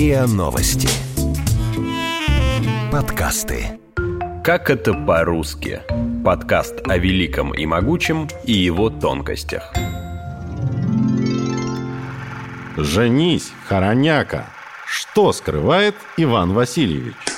РИА Новости. Подкасты. Как это по-русски? Подкаст о великом и могучем и его тонкостях. Женись, хороняка! Что скрывает Иван Васильевич?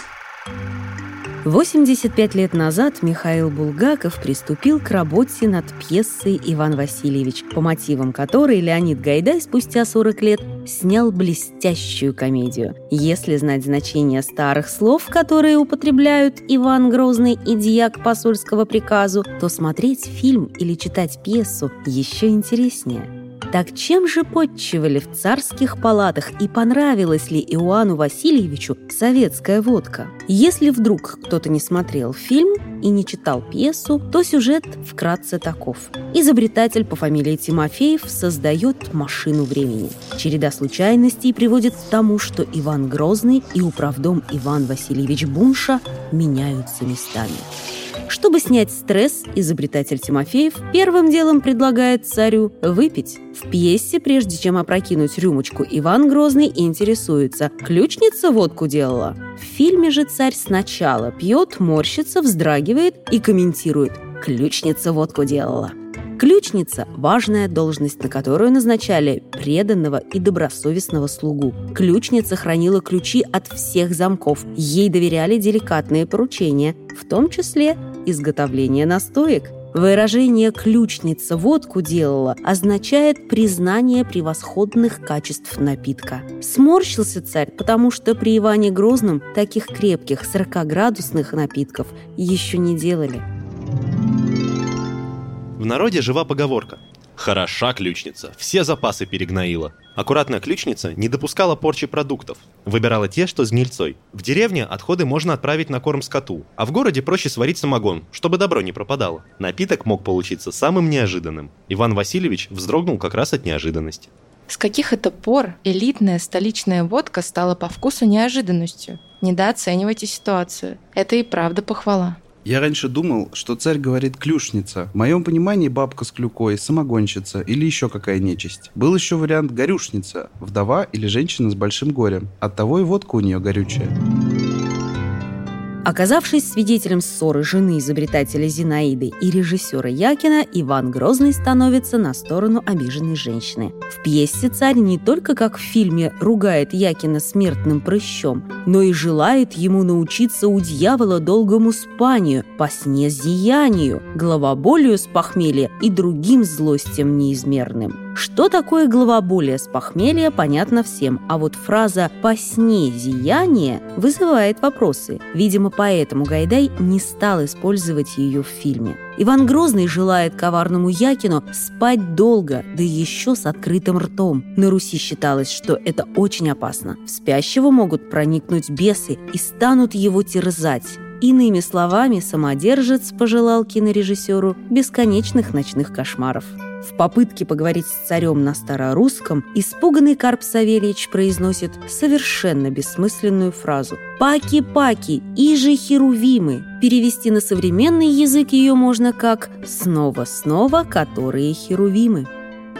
85 лет назад Михаил Булгаков приступил к работе над пьесой «Иван Васильевич», по мотивам которой Леонид Гайдай спустя 40 лет снял блестящую комедию. Если знать значение старых слов, которые употребляют Иван Грозный и дьяк посольского приказу, то смотреть фильм или читать пьесу еще интереснее – так чем же подчивали в царских палатах и понравилась ли Иоанну Васильевичу советская водка? Если вдруг кто-то не смотрел фильм и не читал пьесу, то сюжет вкратце таков. Изобретатель по фамилии Тимофеев создает машину времени. Череда случайностей приводит к тому, что Иван Грозный и управдом Иван Васильевич Бунша меняются местами. Чтобы снять стресс, изобретатель Тимофеев первым делом предлагает царю выпить. В пьесе, прежде чем опрокинуть рюмочку, Иван Грозный интересуется, ключница водку делала? В фильме же царь сначала пьет, морщится, вздрагивает и комментирует «ключница водку делала». Ключница – важная должность, на которую назначали преданного и добросовестного слугу. Ключница хранила ключи от всех замков. Ей доверяли деликатные поручения, в том числе изготовление настоек. Выражение «ключница водку делала» означает признание превосходных качеств напитка. Сморщился царь, потому что при Иване Грозном таких крепких 40-градусных напитков еще не делали. В народе жива поговорка Хороша ключница, все запасы перегноила. Аккуратная ключница не допускала порчи продуктов. Выбирала те, что с гнильцой. В деревне отходы можно отправить на корм скоту, а в городе проще сварить самогон, чтобы добро не пропадало. Напиток мог получиться самым неожиданным. Иван Васильевич вздрогнул как раз от неожиданности. С каких это пор элитная столичная водка стала по вкусу неожиданностью? Недооценивайте ситуацию. Это и правда похвала. Я раньше думал, что царь говорит клюшница. В моем понимании бабка с клюкой, самогонщица или еще какая нечисть. Был еще вариант горюшница, вдова или женщина с большим горем. Оттого и водка у нее горючая. Оказавшись свидетелем ссоры жены изобретателя Зинаиды и режиссера Якина, Иван Грозный становится на сторону обиженной женщины. В пьесе царь не только как в фильме ругает Якина смертным прыщом, но и желает ему научиться у дьявола долгому спанию, по сне зиянию, головоболию с похмелья и другим злостям неизмерным. Что такое головоболие с похмелья, понятно всем, а вот фраза «по сне зияние» вызывает вопросы. Видимо, поэтому Гайдай не стал использовать ее в фильме. Иван Грозный желает коварному Якину спать долго, да еще с открытым ртом. На Руси считалось, что это очень опасно. В спящего могут проникнуть бесы и станут его терзать. Иными словами, самодержец пожелал кинорежиссеру бесконечных ночных кошмаров. В попытке поговорить с царем на старорусском испуганный Карп Савельич произносит совершенно бессмысленную фразу «Паки-паки, иже херувимы». Перевести на современный язык ее можно как «снова-снова, которые херувимы».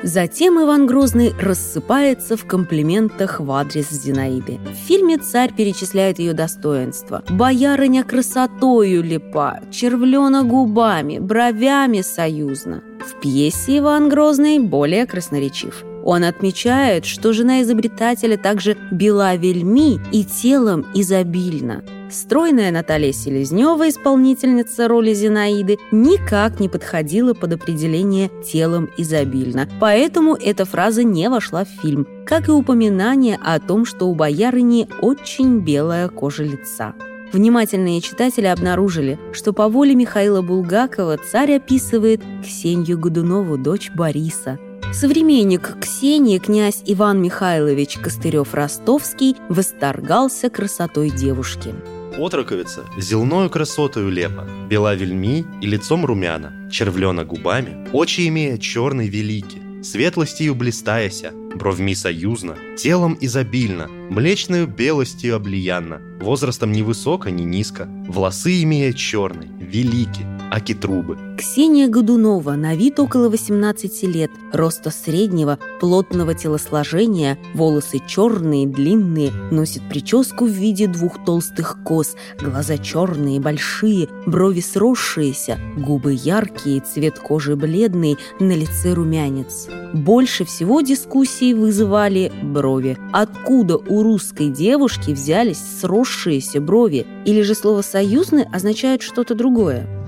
Затем Иван Грозный рассыпается в комплиментах в адрес Зинаиды. В фильме царь перечисляет ее достоинства. «Боярыня красотою лепа, червлена губами, бровями союзна». В пьесе Иван Грозный более красноречив. Он отмечает, что жена изобретателя также бела вельми и телом изобильна. Стройная Наталья Селезнева, исполнительница роли Зинаиды, никак не подходила под определение «телом изобильно», поэтому эта фраза не вошла в фильм, как и упоминание о том, что у боярыни очень белая кожа лица. Внимательные читатели обнаружили, что по воле Михаила Булгакова царь описывает Ксению Годунову, дочь Бориса. Современник Ксении, князь Иван Михайлович Костырев-Ростовский, восторгался красотой девушки. Отроковица зелною красотою лепа, бела вельми и лицом румяна, червлена губами, очи имея черный великий, светлостью блистаяся, бровьми союзно, телом изобильно, млечную белостью облиянно, возрастом ни высоко, ни низко, волосы имея черный, великий, аки трубы. Ксения Годунова, на вид около 18 лет, роста среднего, плотного телосложения, волосы черные, длинные, носит прическу в виде двух толстых кос, глаза черные, большие, брови сросшиеся, губы яркие, цвет кожи бледный, на лице румянец. Больше всего дискуссии вызывали брови. Откуда у русской девушки взялись сросшиеся брови? Или же слово «союзный» означает что-то другое?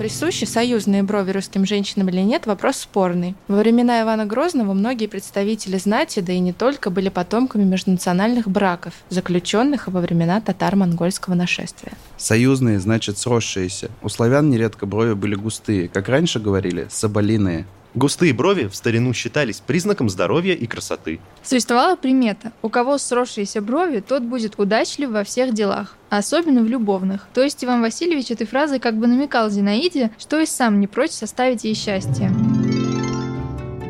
Присущи союзные брови русским женщинам или нет – вопрос спорный. Во времена Ивана Грозного многие представители знати, да и не только, были потомками межнациональных браков, заключенных во времена татаро-монгольского нашествия. Союзные значит сросшиеся. У славян нередко брови были густые, как раньше говорили, соболиные. Густые брови в старину считались признаком здоровья и красоты. Существовала примета. У кого сросшиеся брови, тот будет удачлив во всех делах, особенно в любовных. То есть Иван Васильевич этой фразой как бы намекал Зинаиде, что и сам не прочь составить ей счастье.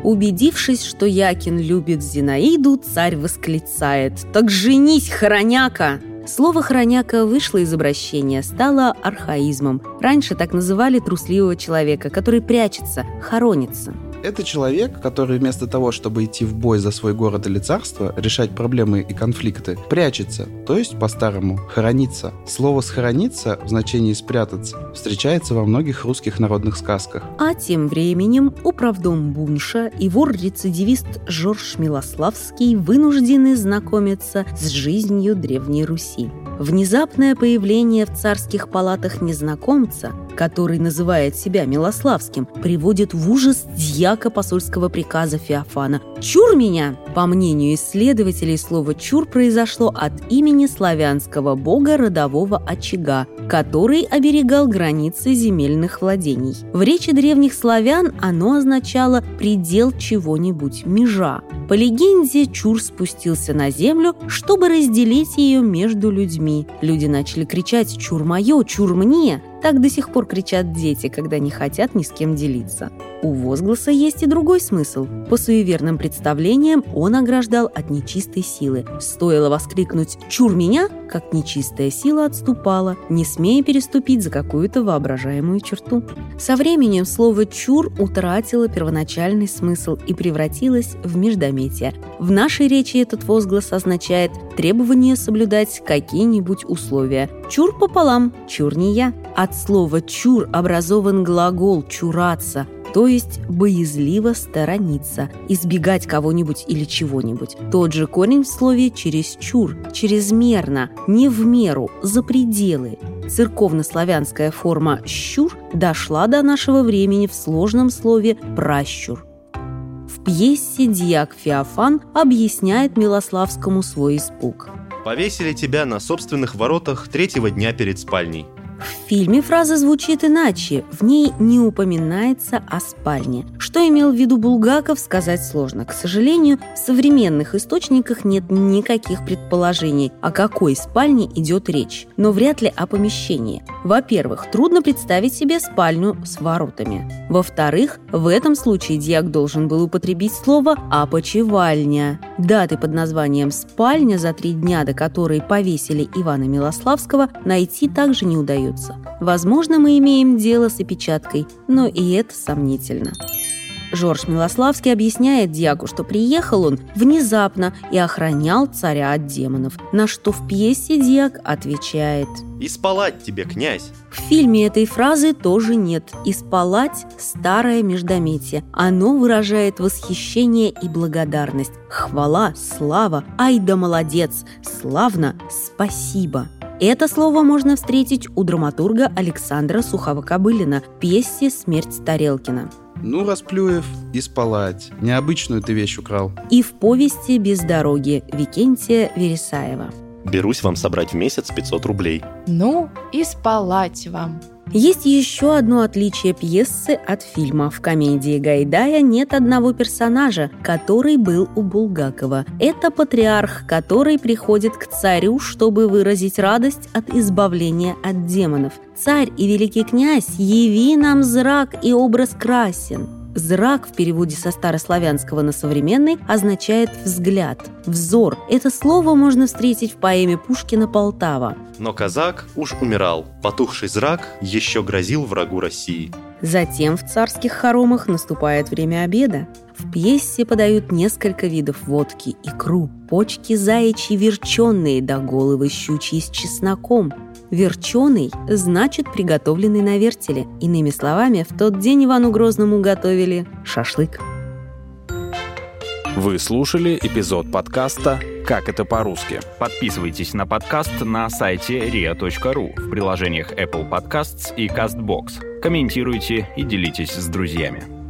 Убедившись, что Якин любит Зинаиду, царь восклицает «Так женись, хороняка!» Слово «хороняка» вышло из обращения, стало архаизмом. Раньше так называли трусливого человека, который прячется, хоронится. Это человек, который вместо того, чтобы идти в бой за свой город или царство, решать проблемы и конфликты, прячется, то есть по-старому хоронится. Слово «схорониться» в значении «спрятаться» встречается во многих русских народных сказках. А тем временем управдом Бунша и вор-рецидивист Жорж Милославский вынуждены знакомиться с жизнью Древней Руси. Внезапное появление в царских палатах незнакомца, который называет себя Милославским, приводит в ужас дьяка посольского приказа Феофана. «Чур меня!» По мнению исследователей, слово «чур» произошло от имени славянского бога родового очага, который оберегал границы земельных владений. В речи древних славян оно означало «предел чего-нибудь, межа». По легенде, Чур спустился на землю, чтобы разделить ее между людьми. Люди начали кричать «Чур мое! Чур мне!» Так до сих пор кричат дети, когда не хотят ни с кем делиться. У возгласа есть и другой смысл. По суеверным представлениям он ограждал от нечистой силы. Стоило воскликнуть «Чур меня!», как нечистая сила отступала, не смея переступить за какую-то воображаемую черту. Со временем слово «чур» утратило первоначальный смысл и превратилось в междометие. В нашей речи этот возглас означает требование соблюдать какие-нибудь условия. «Чур пополам, чур не я». От слова «чур» образован глагол «чураться», то есть боязливо сторониться, избегать кого-нибудь или чего-нибудь. Тот же корень в слове «чересчур», «чрезмерно», «не в меру», «за пределы». Церковнославянская форма «щур» дошла до нашего времени в сложном слове «пращур». В пьесе дьяк Феофан объясняет Милославскому свой испуг. Повесили тебя на собственных воротах третьего дня перед спальней. В фильме фраза звучит иначе, в ней не упоминается о спальне. Что имел в виду Булгаков, сказать сложно. К сожалению, в современных источниках нет никаких предположений, о какой спальне идет речь, но вряд ли о помещении. Во-первых, трудно представить себе спальню с воротами. Во-вторых, в этом случае дьяк должен был употребить слово «опочивальня». Даты под названием «спальня», за три дня до которой повесили Ивана Милославского, найти также не удается остаются. Возможно, мы имеем дело с опечаткой, но и это сомнительно. Жорж Милославский объясняет Диаку, что приехал он внезапно и охранял царя от демонов, на что в пьесе Диак отвечает «И спалать тебе, князь!» В фильме этой фразы тоже нет. «И спалать» – старое междометие. Оно выражает восхищение и благодарность. Хвала, слава, ай да молодец, славно, спасибо. Это слово можно встретить у драматурга Александра Сухова-Кобылина в пьесе «Смерть Тарелкина». Ну, Расплюев, и спалать. Необычную ты вещь украл. И в повести «Без дороги» Викентия Вересаева. Берусь вам собрать в месяц 500 рублей. Ну, и спалать вам. Есть еще одно отличие пьесы от фильма. В комедии Гайдая нет одного персонажа, который был у Булгакова. Это патриарх, который приходит к царю, чтобы выразить радость от избавления от демонов. «Царь и великий князь, яви нам зрак и образ красен». Зрак в переводе со старославянского на современный означает «взгляд», «взор». Это слово можно встретить в поэме Пушкина «Полтава». Но казак уж умирал. Потухший зрак еще грозил врагу России. Затем в царских хоромах наступает время обеда. В пьесе подают несколько видов водки, икру, почки заячьи верченые до головы щучьи с чесноком. Верченый значит приготовленный на вертеле. Иными словами, в тот день Ивану Грозному готовили шашлык. Вы слушали эпизод подкаста «Как это по-русски». Подписывайтесь на подкаст на сайте ria.ru в приложениях Apple Podcasts и CastBox. Комментируйте и делитесь с друзьями.